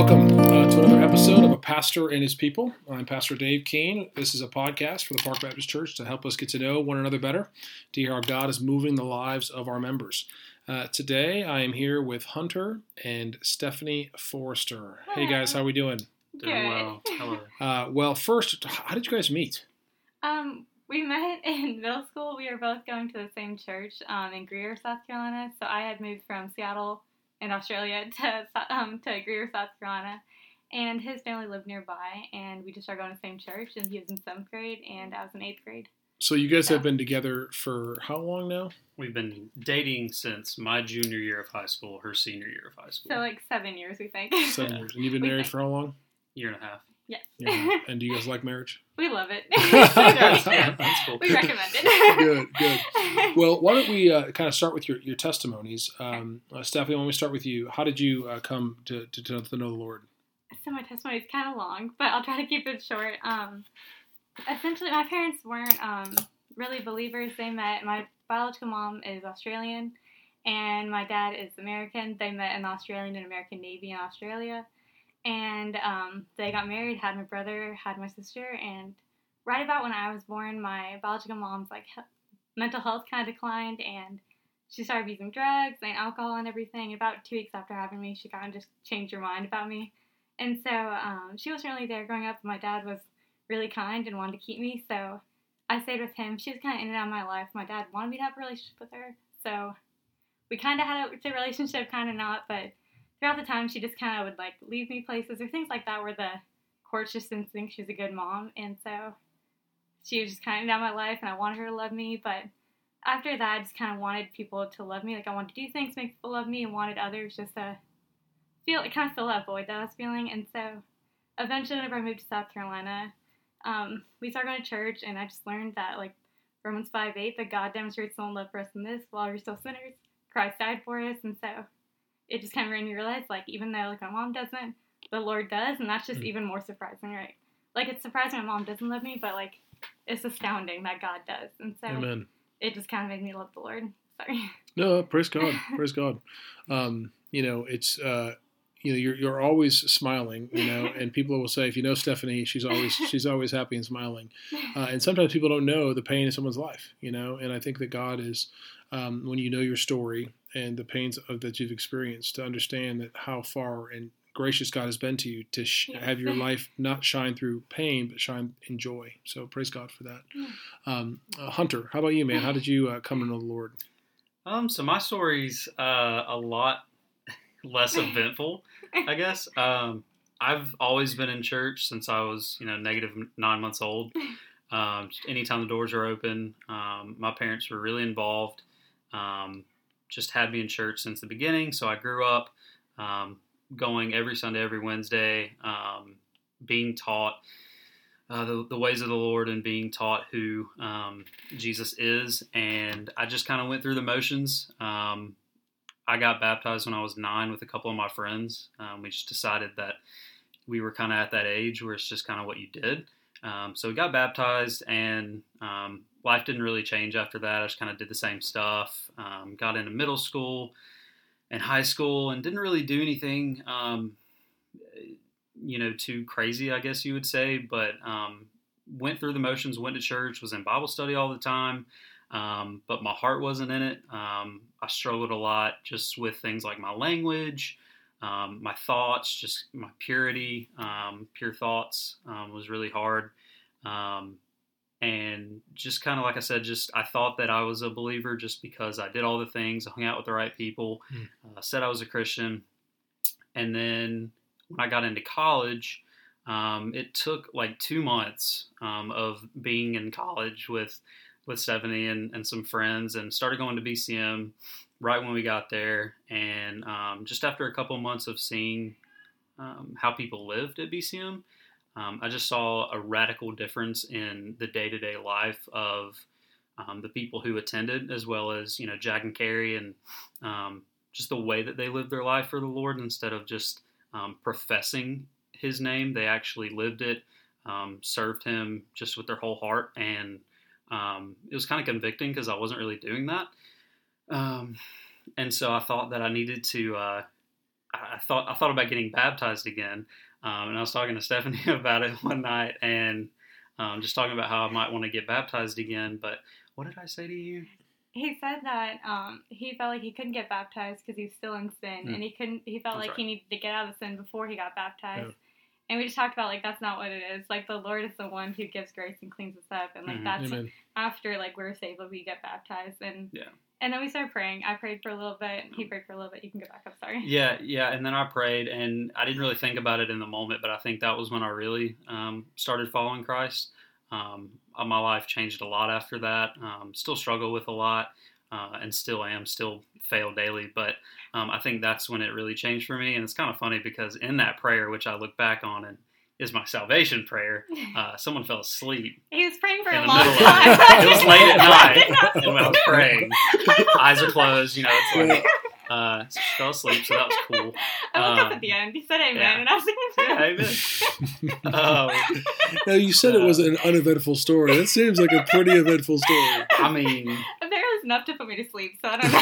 welcome uh, to another episode of A Pastor and His People. I'm Pastor Dave Keene. This is a podcast for the Park Baptist Church to help us get to know one another better, to hear how God is moving the lives of our members. Uh, today, I am here with Hunter and Stephanie Forrester. Hey guys, how are we doing? Doing Good. well. Hello. Uh, well, first, how did you guys meet? Um, we met in middle school. We were both going to the same church um, in Greer, South Carolina. So I had moved from Seattle in Australia to um, to Greer, South Carolina, and his family lived nearby. And we just started going to the same church. And he was in seventh grade, and I was in eighth grade. So you guys have been together for how long now? We've been dating since my junior year of high school, her senior year of high school. So like seven years, we think. Seven years. And you've been We married think- for how long? year and a half. Yes. Yeah. And do you guys like marriage? we love it. That's cool. we recommend it. Good, good. Well, why don't we uh, kind of start with your, your testimonies? Um, uh, Stephanie, why don't we start with you? How did you uh, come to, to, to know the Lord? so my testimony is kind of long, but I'll try to keep it short. Um, essentially, my parents weren't um, really believers. They met. My biological mom is Australian, and my dad is American. They met in the Australian and American Navy in Australia, and um, they got married. Had my brother, had my sister, and right about when I was born, my biological mom's like he- mental health kind of declined, and she started using drugs and alcohol and everything. About two weeks after having me, she kind of just changed her mind about me. And so um, she wasn't really there growing up. My dad was really kind and wanted to keep me, so I stayed with him. She was kind of in and out of my life. My dad wanted me to have a relationship with her, so we kind of had a relationship, kind of not. But throughout the time, she just kind of would like leave me places or things like that, where the courts just didn't think she was a good mom, and so she was just kind of of my life, and I wanted her to love me, but after that, I just kind of wanted people to love me. Like I wanted to do things, make people love me, and wanted others just to feel it kind of fill that void that I was feeling. And so, eventually, whenever I moved to South Carolina, um, we started going to church, and I just learned that like Romans five eight, that God demonstrates His own love for us in this: while we're still sinners, Christ died for us. And so, it just kind of made me realize, like, even though like my mom doesn't, the Lord does, and that's just Mm. even more surprising, right? Like it's surprising my mom doesn't love me, but like it's astounding that God does. And so Amen. it just kind of made me love the Lord. Sorry. No, praise God, praise God. Um, you know, it's uh, you know, you're you're always smiling, you know, and people will say, if you know Stephanie, she's always she's always happy and smiling. Uh, and sometimes people don't know the pain in someone's life, you know, and I think that God is um, when you know your story and the pains of, that you've experienced to understand that how far and gracious God has been to you to sh- Yes. have your life not shine through pain but shine in joy. So praise God for that. Um, uh, Hunter, how about you, man? How did you uh, come to know the Lord? Um, so my story's uh, a lot less eventful, I guess. Um, I've always been in church since I was, you know, negative nine months old. Um, anytime the doors are open, um, my parents were really involved. Um, just had me in church since the beginning, so I grew up um, going every Sunday, every Wednesday, um, being taught uh, the, the ways of the Lord and being taught who um, Jesus is. And I just kind of went through the motions. Um, I got baptized when I was nine with a couple of my friends. Um, we just decided that we were kind of at that age where it's just kind of what you did. Um, so we got baptized, and um, life didn't really change after that. I just kind of did the same stuff. Um, got into middle school and high school, and didn't really do anything, um, you know, too crazy, I guess you would say. But um, went through the motions, went to church, was in Bible study all the time. Um, but my heart wasn't in it. I struggled a lot just with things like my language, um, my thoughts, just my purity, um, pure thoughts um, was really hard. Um, and just kind of like I said, just I thought that I was a believer just because I did all the things, I hung out with the right people, Hmm. uh, said I was a Christian. And then when I got into college, um, it took like two months um, of being in college with with Stephanie and, and some friends and started going to BCM right when we got there. And um, just after a couple months of seeing um, how people lived at BCM, um, I just saw a radical difference in the day to day life of um, the people who attended, as well as, you know, Jack and Carrie and um, just the way that they lived their life for the Lord instead of just professing his name. They actually lived it, served him just with their whole heart. And it was kind of convicting because I wasn't really doing that. Um, and so I thought that I needed to uh, I thought I thought about getting baptized again, um, and I was talking to Stephanie about it one night, and um, just talking about how I might want to get baptized again. But what did I say to you? He said that um, he felt like he couldn't get baptized because he was still in sin, Mm. and he couldn't. He felt That's like right. he needed to get out of sin before he got baptized. Yeah. And we just talked about like that's not what it is. Like the Lord is the one who gives grace and cleans us up, and like Mhm. that's Amen. after like we're saved, like, we get baptized, and Yeah. And then we started praying. I prayed for a little bit. He prayed for a little bit. You can go back up. Sorry. Yeah, yeah, and then I prayed, and I didn't really think about it in the moment, but I think that was when I really um, started following Christ. Um, uh, my life changed a lot after that. Um, still struggle with a lot, uh, and still am, still fail daily. But um, I think that's when it really changed for me, and it's kind of funny because in that prayer, which I look back on and is my salvation prayer, uh, someone fell asleep He was praying for a long time. it. It was late at night, and when I was praying, eyes are closed. You know, it's like uh, so she fell asleep, so that was cool. I woke up Um, at the end. He said amen, yeah. and I was like, Yeah, amen. Um, now you said it was an uneventful story. That seems like a pretty eventful story. I mean, there was enough to put me to sleep, so I don't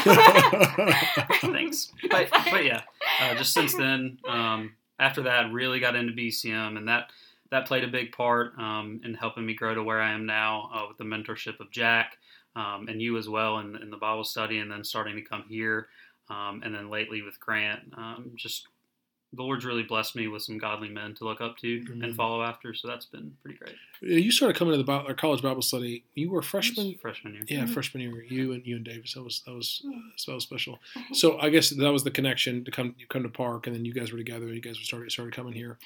know. thanks, but but yeah, uh, just since then, um, after that, really got into BCM, and that that played a big part um, in helping me grow to where I am now uh, with the mentorship of Jack um, and you as well in, in the Bible study, and then starting to come here, um, and then lately with Grant, um, just. The Lord's really blessed me with some godly men to look up to Mhm. and follow after, so that's been pretty great. you started coming to the Bi- college Bible study. You were a freshman. freshman year. Yeah, Mhm. freshman year. You and you and Davis. That was that was that was special. So I guess that was the connection to come you come to Park, and then you guys were together. and You guys were started started coming here.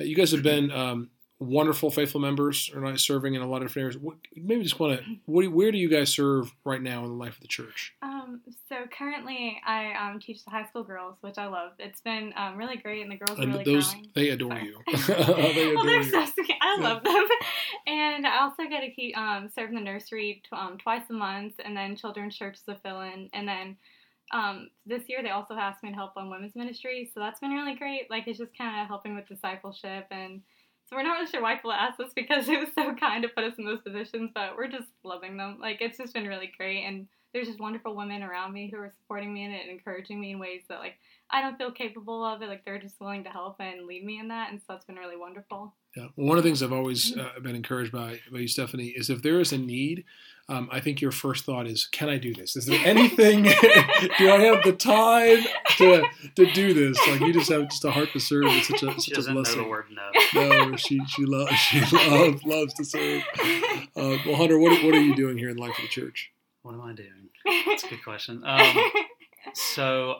Uh, you guys have been um, wonderful, faithful members, are not serving in a lot of different areas. What, maybe just want to. Where do you guys serve right now in the life of the church? Um, so currently, I um, teach the high school girls, which I love. It's been um, really great, and the girls are really those growing. they adore Sorry. you. they well, adore they're you. so sweet. I Yeah. love them. And I also get to keep um, serve in the nursery tw- um, twice a month, and then children's church is a fill-in, and then um, this year they also asked me to help on women's ministry, so that's been really great. Like it's just kind of helping with discipleship, and so we're not really sure why people asked us because it was so kind to put us in those positions, but we're just loving them. Like it's just been really great, and there's just wonderful women around me who are supporting me in it and encouraging me in ways that like I don't feel capable of it. Like they're just willing to help and lead me in that, and so that's been really wonderful. Yeah. One of the things I've always uh, been encouraged by, by you, Stephanie, is if there is a need, um, I think your first thought is, can I do this? Is there anything, do I have the time to, to do this? Like you just have just a heart to serve. It's such a, She such a doesn't know the blessing. word no. No, she, she, loves she loves, loves to serve. Uh, well, Hunter, what, what are you doing here in the life of the church? What am I doing? That's a good question. Um, so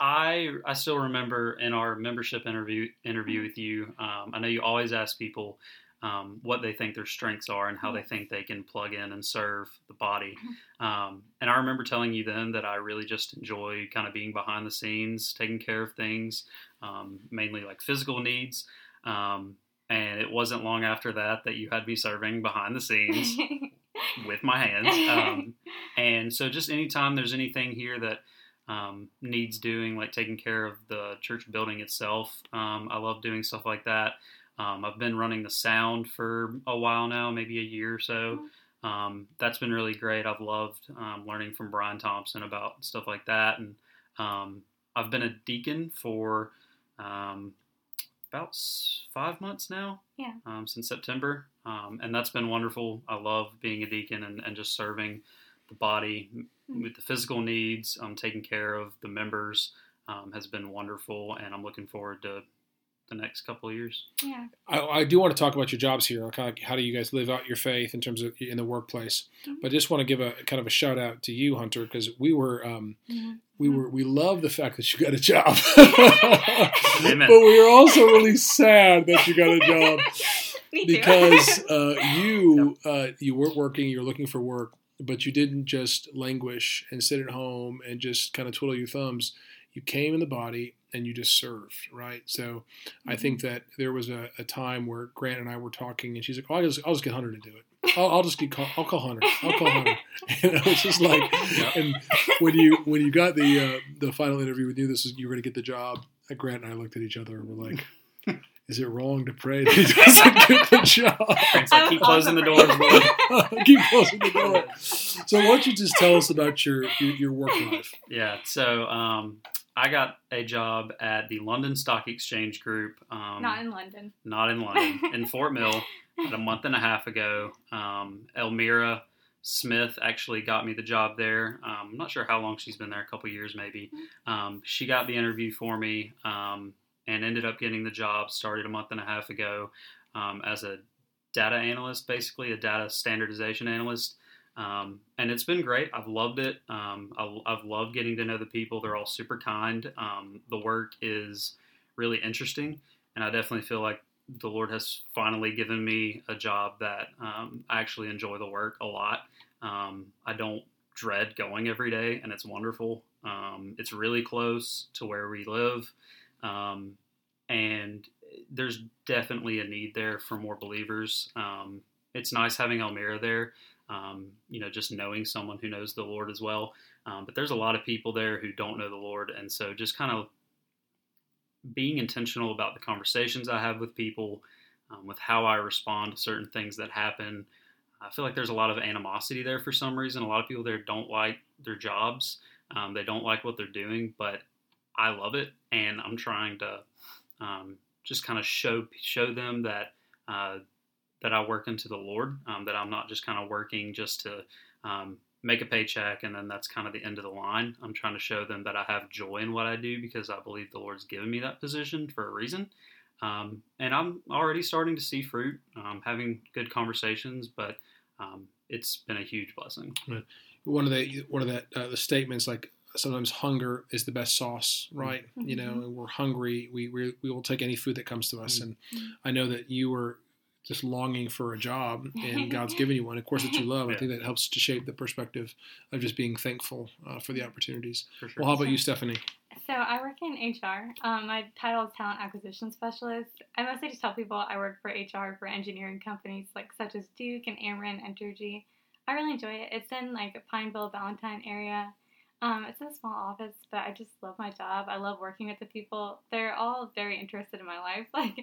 I I still remember in our membership interview interview with you. Um, I know you always ask people um, what they think their strengths are and how they think they can plug in and serve the body. Um, and I remember telling you then that I really just enjoy kind of being behind the scenes, taking care of things, um, mainly like physical needs. Um, and it wasn't long after that that you had me serving behind the scenes with my hands. Um, and so, just anytime there's anything here that um, needs doing, like taking care of the church building itself, um, I love doing stuff like that. Um, I've been running the sound for a while now, maybe a year or so. Um, that's been really great. I've loved um, learning from Brian Thompson about stuff like that. And um, I've been a deacon for um, about five months now Yeah. um, since September, um, and that's been wonderful. I love being a deacon and, and just serving the body Mm. with the physical needs, um, taking care of the members um, has been wonderful, and I'm looking forward to the next couple of years. yeah. I, I do want to talk about your jobs here. Kind of how do you guys live out your faith in terms of in the workplace? But I just want to give a kind of a shout out to you, Hunter, because we were um, Mhm. we were we love the fact that you got a job, but we were also really sad that you got a job Me because uh, you uh, you weren't working, you're looking for work, but you didn't just languish and sit at home and just kind of twiddle your thumbs. You came in the body and you just served, right? So I think that there was a, a time where Grant and I were talking, and she's like, oh, "I'll just, I'll just get Hunter to do it. I'll, I'll just get call, I'll call Hunter. I'll call Hunter." And I was just like, and when you when you got the uh, the final interview with you, this is you were going to get the job. Grant and I looked at each other and we're like, "Is it wrong to pray that he doesn't get the job?" Frank's like, keep closing the also doors. praying. boy." Keep closing the door. So, why don't you just tell us about your your, your work life? Yeah. So um, I got a job at the London Stock Exchange Group. Um, Not in London. not in London, in Fort Mill, about a month and a half ago. Um, Elmira Smith actually got me the job there. Um, I'm not sure how long she's been there, a couple years maybe. Um, she got the interview for me um, and ended up getting the job. Started a month and a half ago um, as a data analyst, basically a data standardization analyst. Um, and it's been great. I've loved it. Um, I, I've loved getting to know the people. They're all super kind. Um, the work is really interesting, and I definitely feel like the Lord has finally given me a job that um, I actually enjoy the work a lot. Um, I don't dread going every day, and it's wonderful. It's really close to where we live, um, and there's definitely a need there for more believers. Um, it's nice having Elmira there, um, you know, just knowing someone who knows the Lord as well. Um, but there's a lot of people there who don't know the Lord, and so just kind of being intentional about the conversations I have with people, um, with how I respond to certain things that happen. I feel like there's a lot of animosity there for some reason. A lot of people there don't like their jobs. Um, they don't like what they're doing, but I love it, and I'm trying to um, just kind of show show them that uh, that I work into the Lord. Um, that I'm not just kind of working just to um, make a paycheck and then that's kind of the end of the line. I'm trying to show them that I have joy in what I do because I believe the Lord's given me that position for a reason. Um, and I'm already starting to see fruit, having good conversations, but um, it's been a huge blessing. One of the one of the, uh, the statements like sometimes hunger is the best sauce, right? Mm-hmm. You know, we're hungry, we, we we will take any food that comes to us, Mm. and I know that you were just longing for a job, and God's given you one. Of course, that you love. I think that helps to shape the perspective of just being thankful uh, for the opportunities. For sure. Well, how about you, Stephanie? So I work in HR. Um, my title is talent acquisition specialist. I mostly just tell people I work for HR for engineering companies like such as Duke and Ameren, Energy. I really enjoy it. It's in like Pineville, Ballantyne area. Um, it's a small office, but I just love my job. I love working with the people. They're all very interested in my life. Like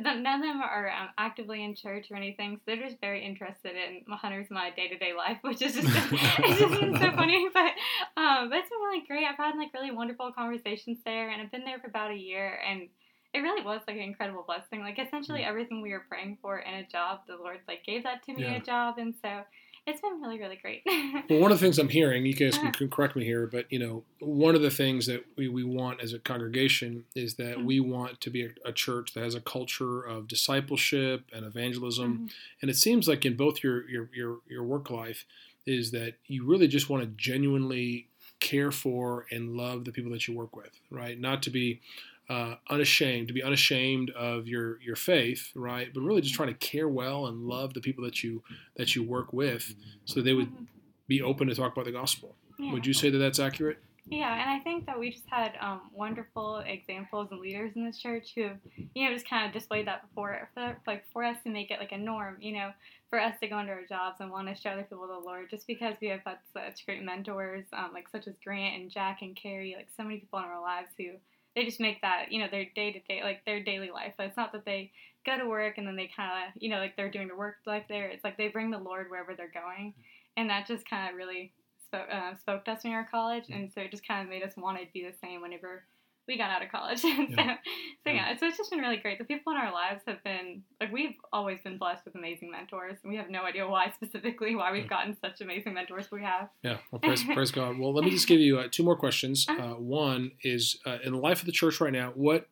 none of them are um, actively in church or anything, so they're just very interested in Hunter's my day to day life, which is just it's just so funny. But um, but it's been really great. I've had like really wonderful conversations there, and I've been there for about a year, and it really was like an incredible blessing. Like essentially everything we were praying for in a job, the Lord like gave that to me Yeah. a job, and so it's been really really great. Well, one of the things I'm hearing, you guys can, can correct me here, but you know, one of the things that we, we want as a congregation is that Mhm. we want to be a, a church that has a culture of discipleship and evangelism. Mhm. And it seems like in both your your your, your work life is that you really just want to genuinely care for and love the people that you work with, right? Not to be uh, unashamed, to be unashamed of your your faith, right? But really just trying to care well and love the people that you that you work with, so they would Mhm. be open to talk about the gospel. Yeah. Would you say that that's accurate? Yeah, and I think that we just had um, wonderful examples and leaders in this church who have, you know, just kind of displayed that before, for, like for us to make it like a norm, you know, for us to go into our jobs and want to show other people the Lord, just because we have had such great mentors, um, like such as Grant and Jack and Carrie, like so many people in our lives who they just make that, you know, their day to day, like their daily life. It's not that they go to work and then they kind of, you know, like they're doing the work life there. It's like they bring the Lord wherever they're going, and that just kind of really spoke, uh, spoke to us when we were in college, and so it just kind of made us want to be the same whenever we got out of college. And Yeah. so, so yeah, so it's just been really great. The people in our lives have been like we've always been blessed with amazing mentors, and we have no idea why specifically why we've gotten such amazing mentors we have. Yeah. Well, praise, praise God. Well, let me just give you uh, two more questions. Uh, one is uh, in the life of the church right now. What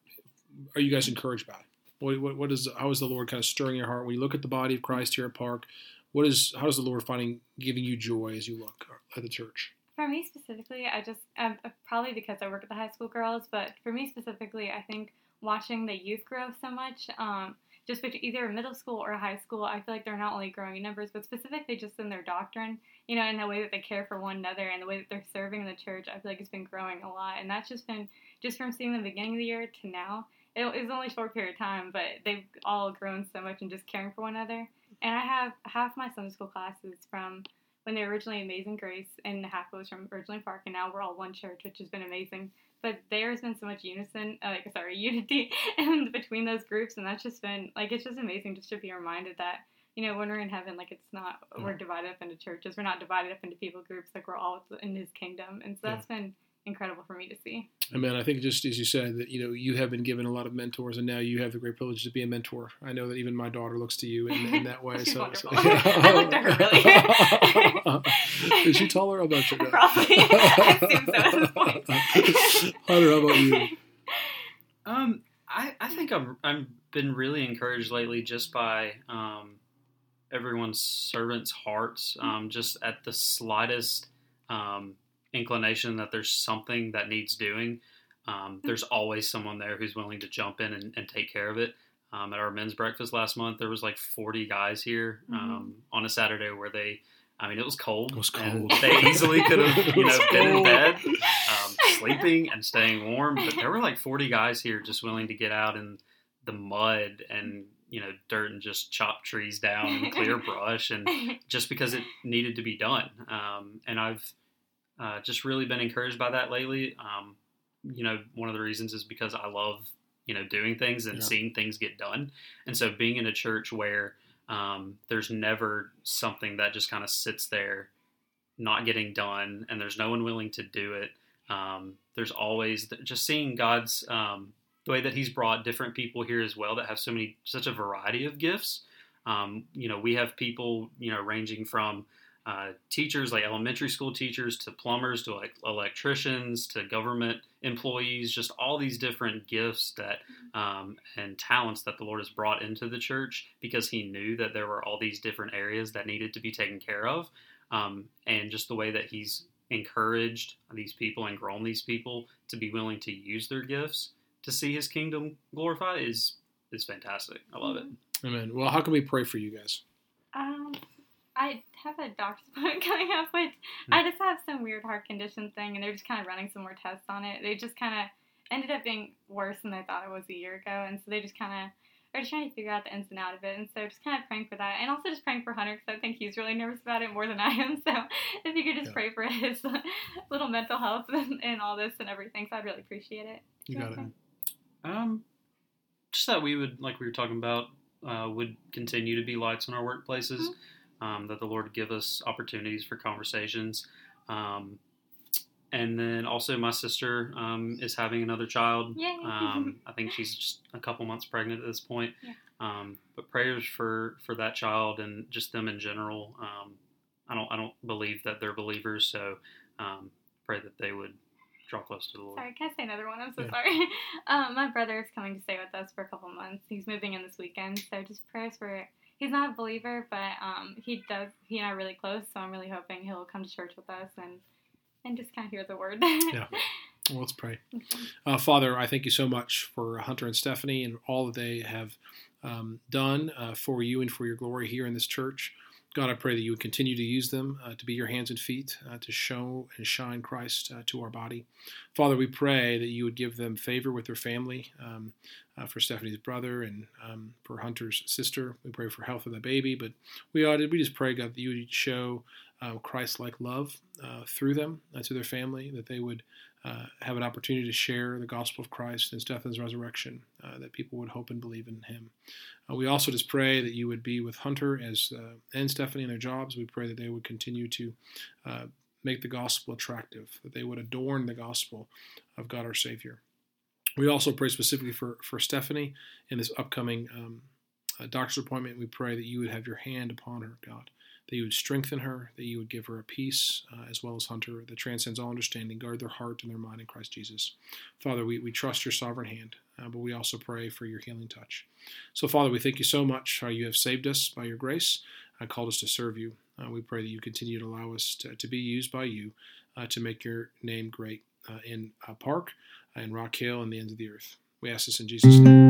are you guys encouraged by? What, what, what is how is the Lord kind of stirring your heart when you look at the body of Christ here at Park? What is how is the Lord finding giving you joy as you look at the church? For me specifically, I just um, probably because I work at the high school girls, but for me specifically, I think watching the youth grow so much, um, just either middle school or high school, I feel like they're not only growing in numbers, but specifically just in their doctrine, you know, in the way that they care for one another and the way that they're serving the church. I feel like it's been growing a lot, and that's just been just from seeing the beginning of the year to now. It was only a short period of time, but they've all grown so much and just caring for one another. And I have half my Sunday school classes from when they were originally Amazing Grace, and half was from originally Park, and now we're all one church, which has been amazing. But there's been so much unison, uh, like sorry, unity between those groups, and that's just been like it's just amazing just to be reminded that you know when we're in heaven, like it's not we're divided up into churches, we're not divided up into people groups, like we're all in His kingdom, and so that's been incredible for me to see. I mean, I think just as you said that you know you have been given a lot of mentors, and now you have the great privilege to be a mentor. I know that even my daughter looks to you in, in that way. She's so, wonderful. so- I looked at her really. Is she taller? I'm not sure. Probably. I assume so at this point. Hunter, how about you? Um, I, I think I'm I've been really encouraged lately just by um, everyone's servants' hearts. Um, just at the slightest um, inclination that there's something that needs doing, um, there's always someone there who's willing to jump in and, and take care of it. Um, at our men's breakfast last month, there was like 40 guys here um, on a Saturday where they. I mean, it was cold. It was and cold. they easily could have, you know, was been in bed um, sleeping and staying warm. But there were like 40 guys here just willing to get out in the mud and you know dirt and just chop trees down and clear brush and just because it needed to be done. Um, and I've uh, just really been encouraged by that lately. Um, you know, one of the reasons is because I love you know doing things and Yeah. seeing things get done. And so being in a church where um, there's never something that just kind of sits there not getting done and there's no one willing to do it um, there's always just seeing god's um, the way that he's brought different people here as well that have so many such a variety of gifts um, you know we have people you know ranging from uh, teachers like elementary school teachers to plumbers to like electricians to government employees just all these different gifts that um, and talents that the lord has brought into the church because he knew that there were all these different areas that needed to be taken care of um, and just the way that he's encouraged these people and grown these people to be willing to use their gifts to see his kingdom glorified is is fantastic. I love it. Amen. Well, how can we pray for you guys? Um, I have a doctor's appointment coming up, which I just have some weird heart condition thing, and they're just kind of running some more tests on it. They just kind of ended up being worse than they thought it was a year ago, and so they just kind of are just trying to figure out the ins and out of it. And so just kind of praying for that, and also just praying for Hunter because I think he's really nervous about it more than I am. So if you could just Yeah. pray for his little mental health and, and all this and everything, so I'd really appreciate it. You got it. Um, just that we would, like we were talking about, uh, would continue to be lights in our workplaces. Um, that the Lord give us opportunities for conversations. Um, and then also, my sister um, is having another child. Um, I think she's just a couple months pregnant at this point. Yeah. Um, but prayers for for that child and just them in general. Um, I don't I don't believe that they're believers, so um, pray that they would draw close to the Lord. Sorry, can I say another one? I'm so Yeah. sorry. Um, my brother is coming to stay with us for a couple months. He's moving in this weekend, so just prayers for. He's not a believer, but um, he does. He and I are really close, so I'm really hoping he'll come to church with us and and just kind of hear the word. Yeah. Well, let's pray. Uh, Father, I thank you so much for Hunter and Stephanie and all that they have um, done uh, for you and for your glory here in this church. God, I pray that you would continue to use them uh, to be your hands and feet, uh, to show and shine Christ uh, to our body. Father, we pray that you would give them favor with their family. Um, uh, for Stephanie's brother and um, for Hunter's sister, we pray for health of the baby. But we ought to, we just pray, God, that you would show uh, Christ-like love uh, through them to their family, that they would uh, have an opportunity to share the gospel of Christ and his death and his resurrection, uh, that people would hope and believe in him. Uh, we also just pray that you would be with Hunter as uh, and Stephanie in their jobs. We pray that they would continue to uh, make the gospel attractive, that they would adorn the gospel of God our Savior. We also pray specifically for, for Stephanie in this upcoming um, doctor's appointment. We pray that you would have your hand upon her, God, that you would strengthen her, that you would give her a peace, uh, as well as Hunter, that transcends all understanding. Guard their heart and their mind in Christ Jesus. Father, we, we trust your sovereign hand, uh, but we also pray for your healing touch. So, Father, we thank you so much how you have saved us by your grace and called us to serve you. Uh, we pray that you continue to allow us to, to be used by you uh, to make your name great uh, in uh, Park, uh, in Rock Hill, and the ends of the earth. We ask this in Jesus' name.